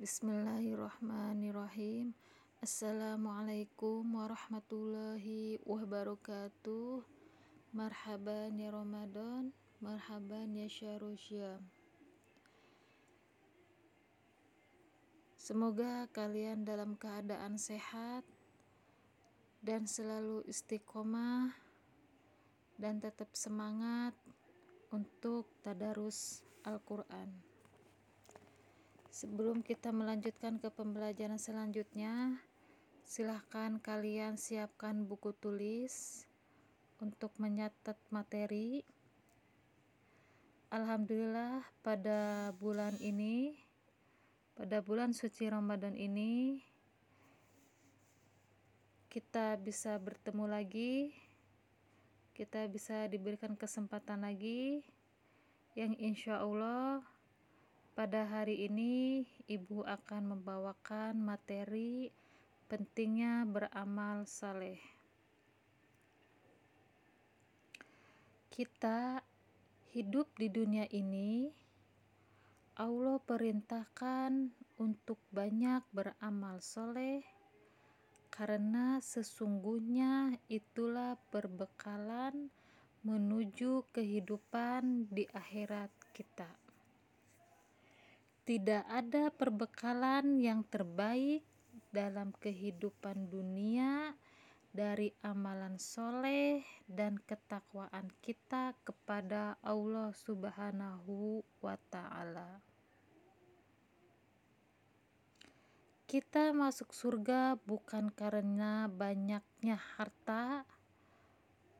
Bismillahirrahmanirrahim. Assalamualaikum warahmatullahi wabarakatuh. Marhaban ya Ramadan, marhaban ya syahrul Semoga kalian dalam keadaan sehat dan selalu istiqomah dan tetap semangat untuk tadarus Al-Quran. Sebelum kita melanjutkan ke pembelajaran selanjutnya, silahkan kalian siapkan buku tulis untuk menyatat materi. Alhamdulillah pada bulan ini, pada bulan suci Ramadan ini, kita bisa bertemu lagi, kita bisa diberikan kesempatan lagi, yang insya Allah pada hari ini, Ibu akan membawakan materi pentingnya beramal saleh. Kita hidup di dunia ini, Allah perintahkan untuk banyak beramal soleh, karena sesungguhnya itulah perbekalan menuju kehidupan di akhirat kita. Tidak ada perbekalan yang terbaik dalam kehidupan dunia dari amalan soleh dan ketakwaan kita kepada Allah Subhanahu wa Ta'ala. Kita masuk surga bukan karena banyaknya harta,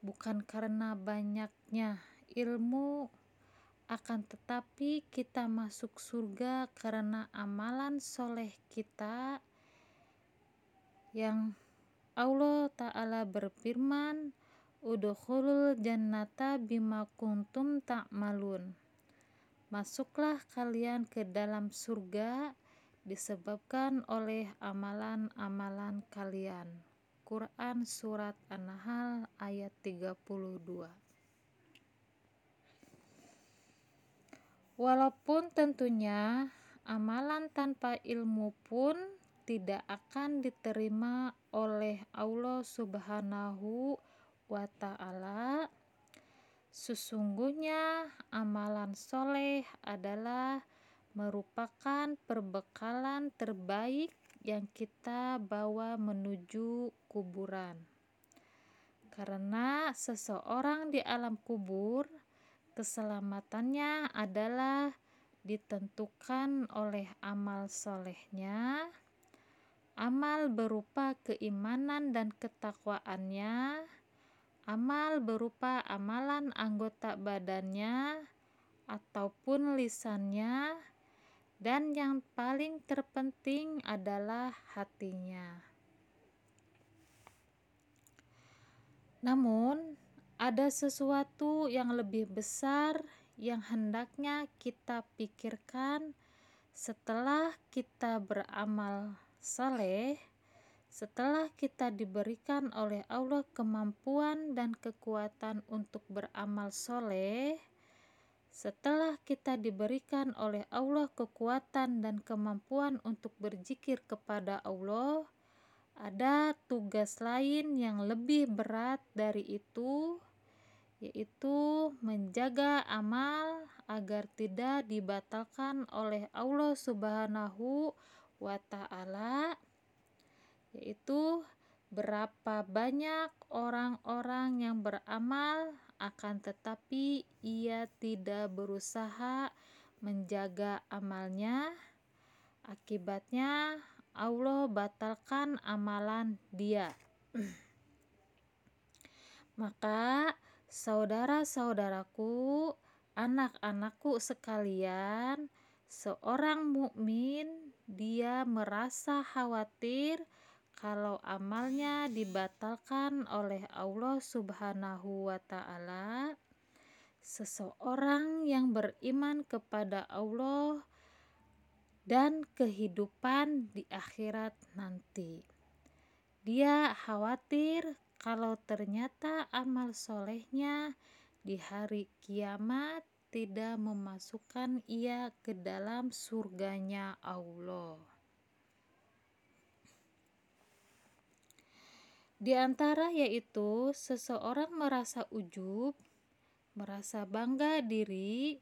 bukan karena banyaknya ilmu, akan tetapi kita masuk surga karena amalan soleh kita yang Allah Ta'ala berfirman Udukhulul jannata bima kuntum ta'malun Masuklah kalian ke dalam surga disebabkan oleh amalan-amalan kalian. Quran Surat An-Nahl ayat 32 Walaupun tentunya amalan tanpa ilmu pun tidak akan diterima oleh Allah Subhanahu wa Ta'ala. Sesungguhnya amalan soleh adalah merupakan perbekalan terbaik yang kita bawa menuju kuburan. Karena seseorang di alam kubur keselamatannya adalah ditentukan oleh amal solehnya, amal berupa keimanan dan ketakwaannya, amal berupa amalan anggota badannya ataupun lisannya, dan yang paling terpenting adalah hatinya. Namun, ada sesuatu yang lebih besar yang hendaknya kita pikirkan setelah kita beramal saleh, setelah kita diberikan oleh Allah kemampuan dan kekuatan untuk beramal soleh, setelah kita diberikan oleh Allah kekuatan dan kemampuan untuk berzikir kepada Allah, ada tugas lain yang lebih berat dari itu, yaitu menjaga amal agar tidak dibatalkan oleh Allah Subhanahu wa taala yaitu berapa banyak orang-orang yang beramal akan tetapi ia tidak berusaha menjaga amalnya. Akibatnya Allah batalkan amalan dia. Maka Saudara-saudaraku, anak-anakku sekalian, seorang mukmin dia merasa khawatir kalau amalnya dibatalkan oleh Allah Subhanahu wa taala. Seseorang yang beriman kepada Allah dan kehidupan di akhirat nanti. Dia khawatir kalau ternyata amal solehnya di hari kiamat tidak memasukkan ia ke dalam surganya Allah. Di antara yaitu seseorang merasa ujub, merasa bangga diri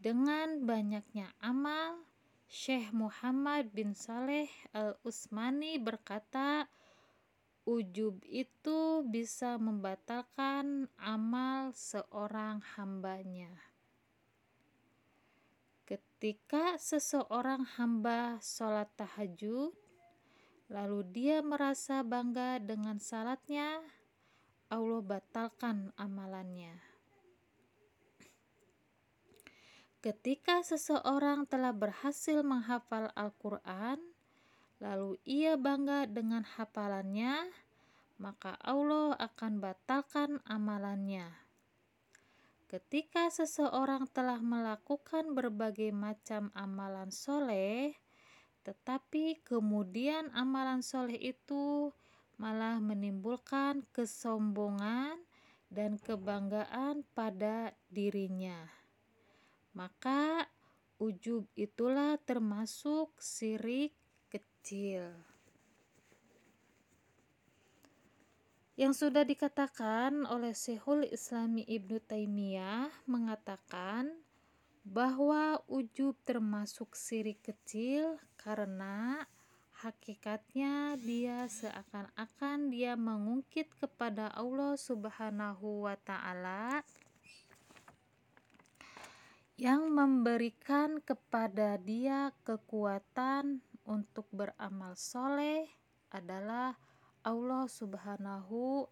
dengan banyaknya amal. Syekh Muhammad bin Saleh Al-Utsmani berkata, ujub itu bisa membatalkan amal seorang hambanya. Ketika seseorang hamba sholat tahajud, lalu dia merasa bangga dengan salatnya, Allah batalkan amalannya. Ketika seseorang telah berhasil menghafal Al-Quran, lalu ia bangga dengan hafalannya, maka Allah akan batalkan amalannya. Ketika seseorang telah melakukan berbagai macam amalan soleh, tetapi kemudian amalan soleh itu malah menimbulkan kesombongan dan kebanggaan pada dirinya maka ujub itulah termasuk sirik kecil. Yang sudah dikatakan oleh Syekhul Islami Ibnu Taimiyah mengatakan bahwa ujub termasuk sirik kecil karena hakikatnya dia seakan-akan dia mengungkit kepada Allah Subhanahu wa taala yang memberikan kepada dia kekuatan untuk beramal soleh adalah Allah Subhanahu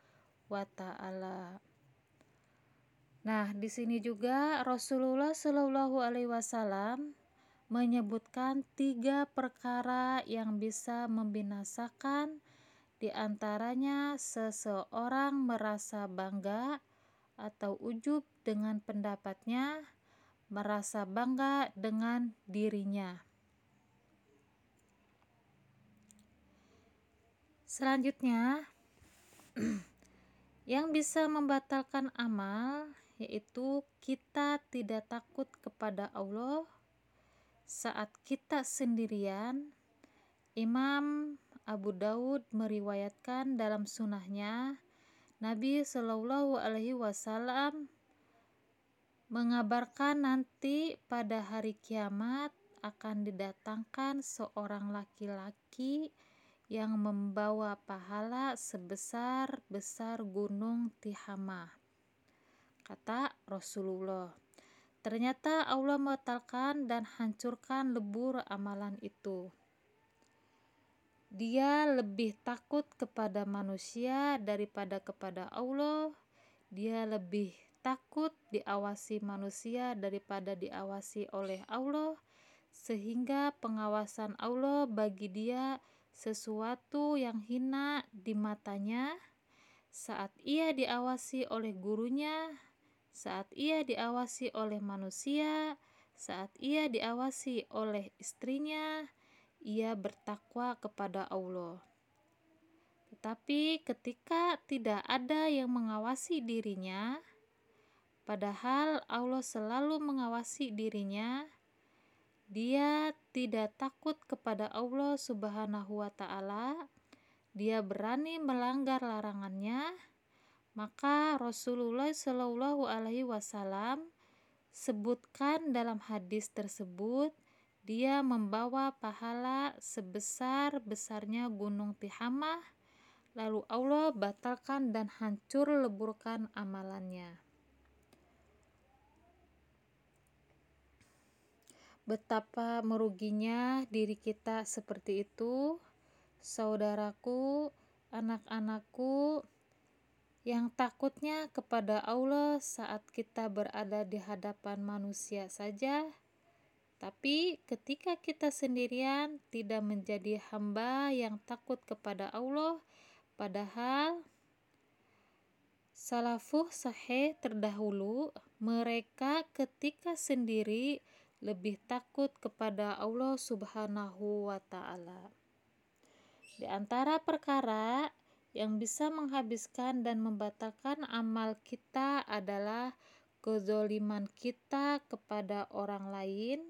wa Ta'ala. Nah, di sini juga Rasulullah Shallallahu Alaihi Wasallam menyebutkan tiga perkara yang bisa membinasakan di antaranya seseorang merasa bangga atau ujub dengan pendapatnya merasa bangga dengan dirinya. Selanjutnya, yang bisa membatalkan amal yaitu kita tidak takut kepada Allah saat kita sendirian. Imam Abu Daud meriwayatkan dalam sunahnya Nabi Shallallahu Alaihi Wasallam mengabarkan nanti pada hari kiamat akan didatangkan seorang laki-laki yang membawa pahala sebesar-besar gunung Tihama. Kata Rasulullah, ternyata Allah membatalkan dan hancurkan lebur amalan itu. Dia lebih takut kepada manusia daripada kepada Allah. Dia lebih takut diawasi manusia daripada diawasi oleh Allah, sehingga pengawasan Allah bagi dia sesuatu yang hina di matanya saat ia diawasi oleh gurunya, saat ia diawasi oleh manusia, saat ia diawasi oleh istrinya, ia bertakwa kepada Allah. Tetapi ketika tidak ada yang mengawasi dirinya, Padahal Allah selalu mengawasi dirinya. Dia tidak takut kepada Allah Subhanahu wa taala. Dia berani melanggar larangannya. Maka Rasulullah Shallallahu alaihi wasallam sebutkan dalam hadis tersebut dia membawa pahala sebesar-besarnya gunung Tihamah lalu Allah batalkan dan hancur leburkan amalannya. Betapa meruginya diri kita seperti itu, saudaraku, anak-anakku, yang takutnya kepada Allah saat kita berada di hadapan manusia saja, tapi ketika kita sendirian tidak menjadi hamba yang takut kepada Allah, padahal salafuh sahih terdahulu mereka ketika sendiri lebih takut kepada Allah Subhanahu wa Ta'ala. Di antara perkara yang bisa menghabiskan dan membatalkan amal kita adalah kezoliman kita kepada orang lain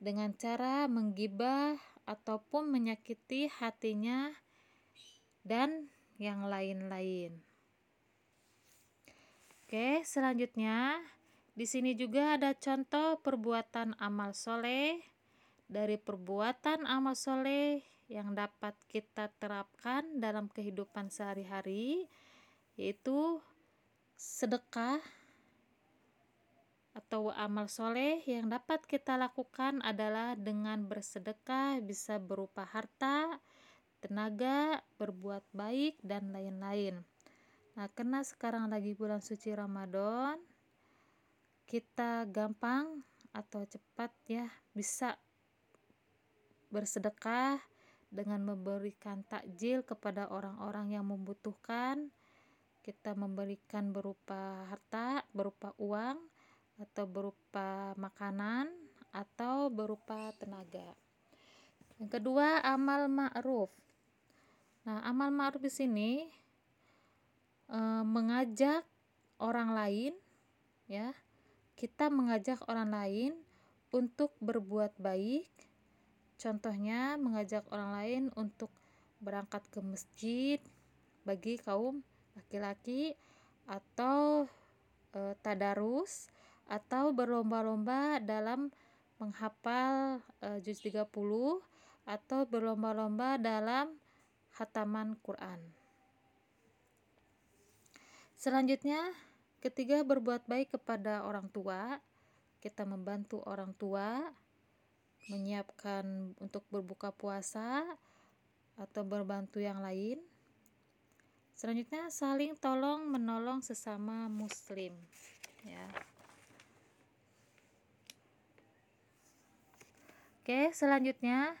dengan cara menggibah ataupun menyakiti hatinya dan yang lain-lain. Oke, selanjutnya di sini juga ada contoh perbuatan amal soleh. Dari perbuatan amal soleh yang dapat kita terapkan dalam kehidupan sehari-hari, yaitu sedekah atau amal soleh yang dapat kita lakukan adalah dengan bersedekah bisa berupa harta, tenaga, berbuat baik, dan lain-lain. Nah, karena sekarang lagi bulan suci Ramadan, kita gampang atau cepat ya bisa bersedekah dengan memberikan takjil kepada orang-orang yang membutuhkan. Kita memberikan berupa harta, berupa uang, atau berupa makanan atau berupa tenaga. Yang kedua, amal ma'ruf. Nah, amal ma'ruf di sini e, mengajak orang lain ya. Kita mengajak orang lain untuk berbuat baik. Contohnya mengajak orang lain untuk berangkat ke masjid bagi kaum laki-laki atau e, tadarus atau berlomba-lomba dalam menghafal e, juz 30 atau berlomba-lomba dalam hataman Quran. Selanjutnya, ketiga berbuat baik kepada orang tua. Kita membantu orang tua menyiapkan untuk berbuka puasa atau berbantu yang lain. Selanjutnya, saling tolong menolong sesama muslim, ya. Oke, selanjutnya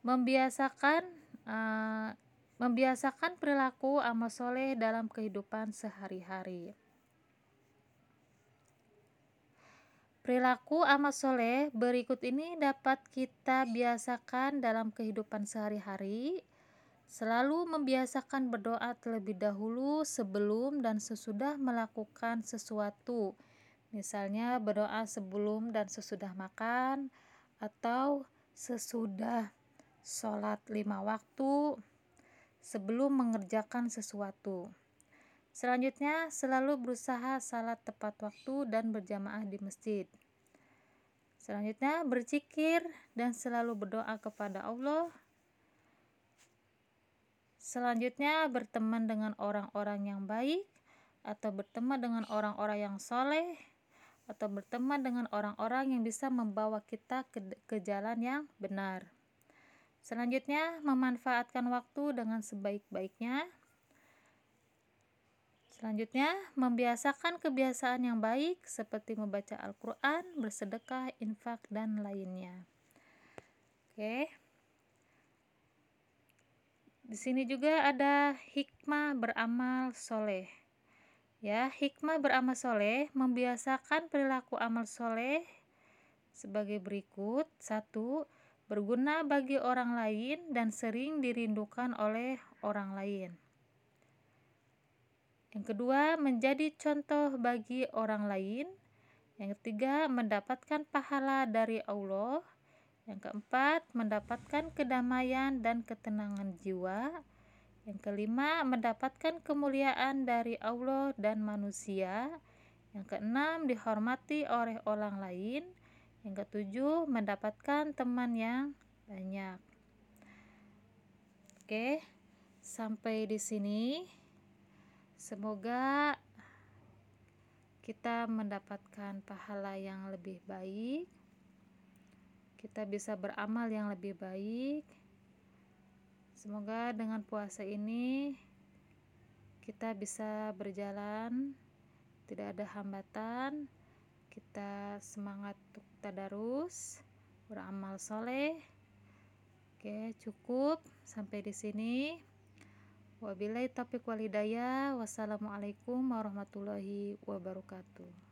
membiasakan uh, membiasakan perilaku amal soleh dalam kehidupan sehari-hari. Perilaku amal soleh berikut ini dapat kita biasakan dalam kehidupan sehari-hari. Selalu membiasakan berdoa terlebih dahulu sebelum dan sesudah melakukan sesuatu. Misalnya berdoa sebelum dan sesudah makan, atau sesudah sholat lima waktu sebelum mengerjakan sesuatu. Selanjutnya, selalu berusaha salat tepat waktu dan berjamaah di masjid. Selanjutnya, berzikir dan selalu berdoa kepada Allah. Selanjutnya, berteman dengan orang-orang yang baik atau berteman dengan orang-orang yang soleh atau berteman dengan orang-orang yang bisa membawa kita ke, ke jalan yang benar. Selanjutnya, memanfaatkan waktu dengan sebaik-baiknya. Selanjutnya, membiasakan kebiasaan yang baik seperti membaca Al-Quran, bersedekah, infak, dan lainnya. Oke. Di sini juga ada hikmah beramal soleh. Ya, hikmah beramal soleh membiasakan perilaku amal soleh sebagai berikut. Satu, berguna bagi orang lain dan sering dirindukan oleh orang lain. Yang kedua, menjadi contoh bagi orang lain. Yang ketiga, mendapatkan pahala dari Allah. Yang keempat, mendapatkan kedamaian dan ketenangan jiwa. Yang kelima, mendapatkan kemuliaan dari Allah dan manusia. Yang keenam, dihormati oleh orang lain. Yang ketujuh, mendapatkan teman yang banyak. Oke, sampai di sini. Semoga kita mendapatkan pahala yang lebih baik. Kita bisa beramal yang lebih baik Semoga dengan puasa ini kita bisa berjalan, tidak ada hambatan, kita semangat untuk tadarus, beramal soleh. Oke, cukup sampai di sini. Wabillahi taufiq walhidayah. Wassalamualaikum warahmatullahi wabarakatuh.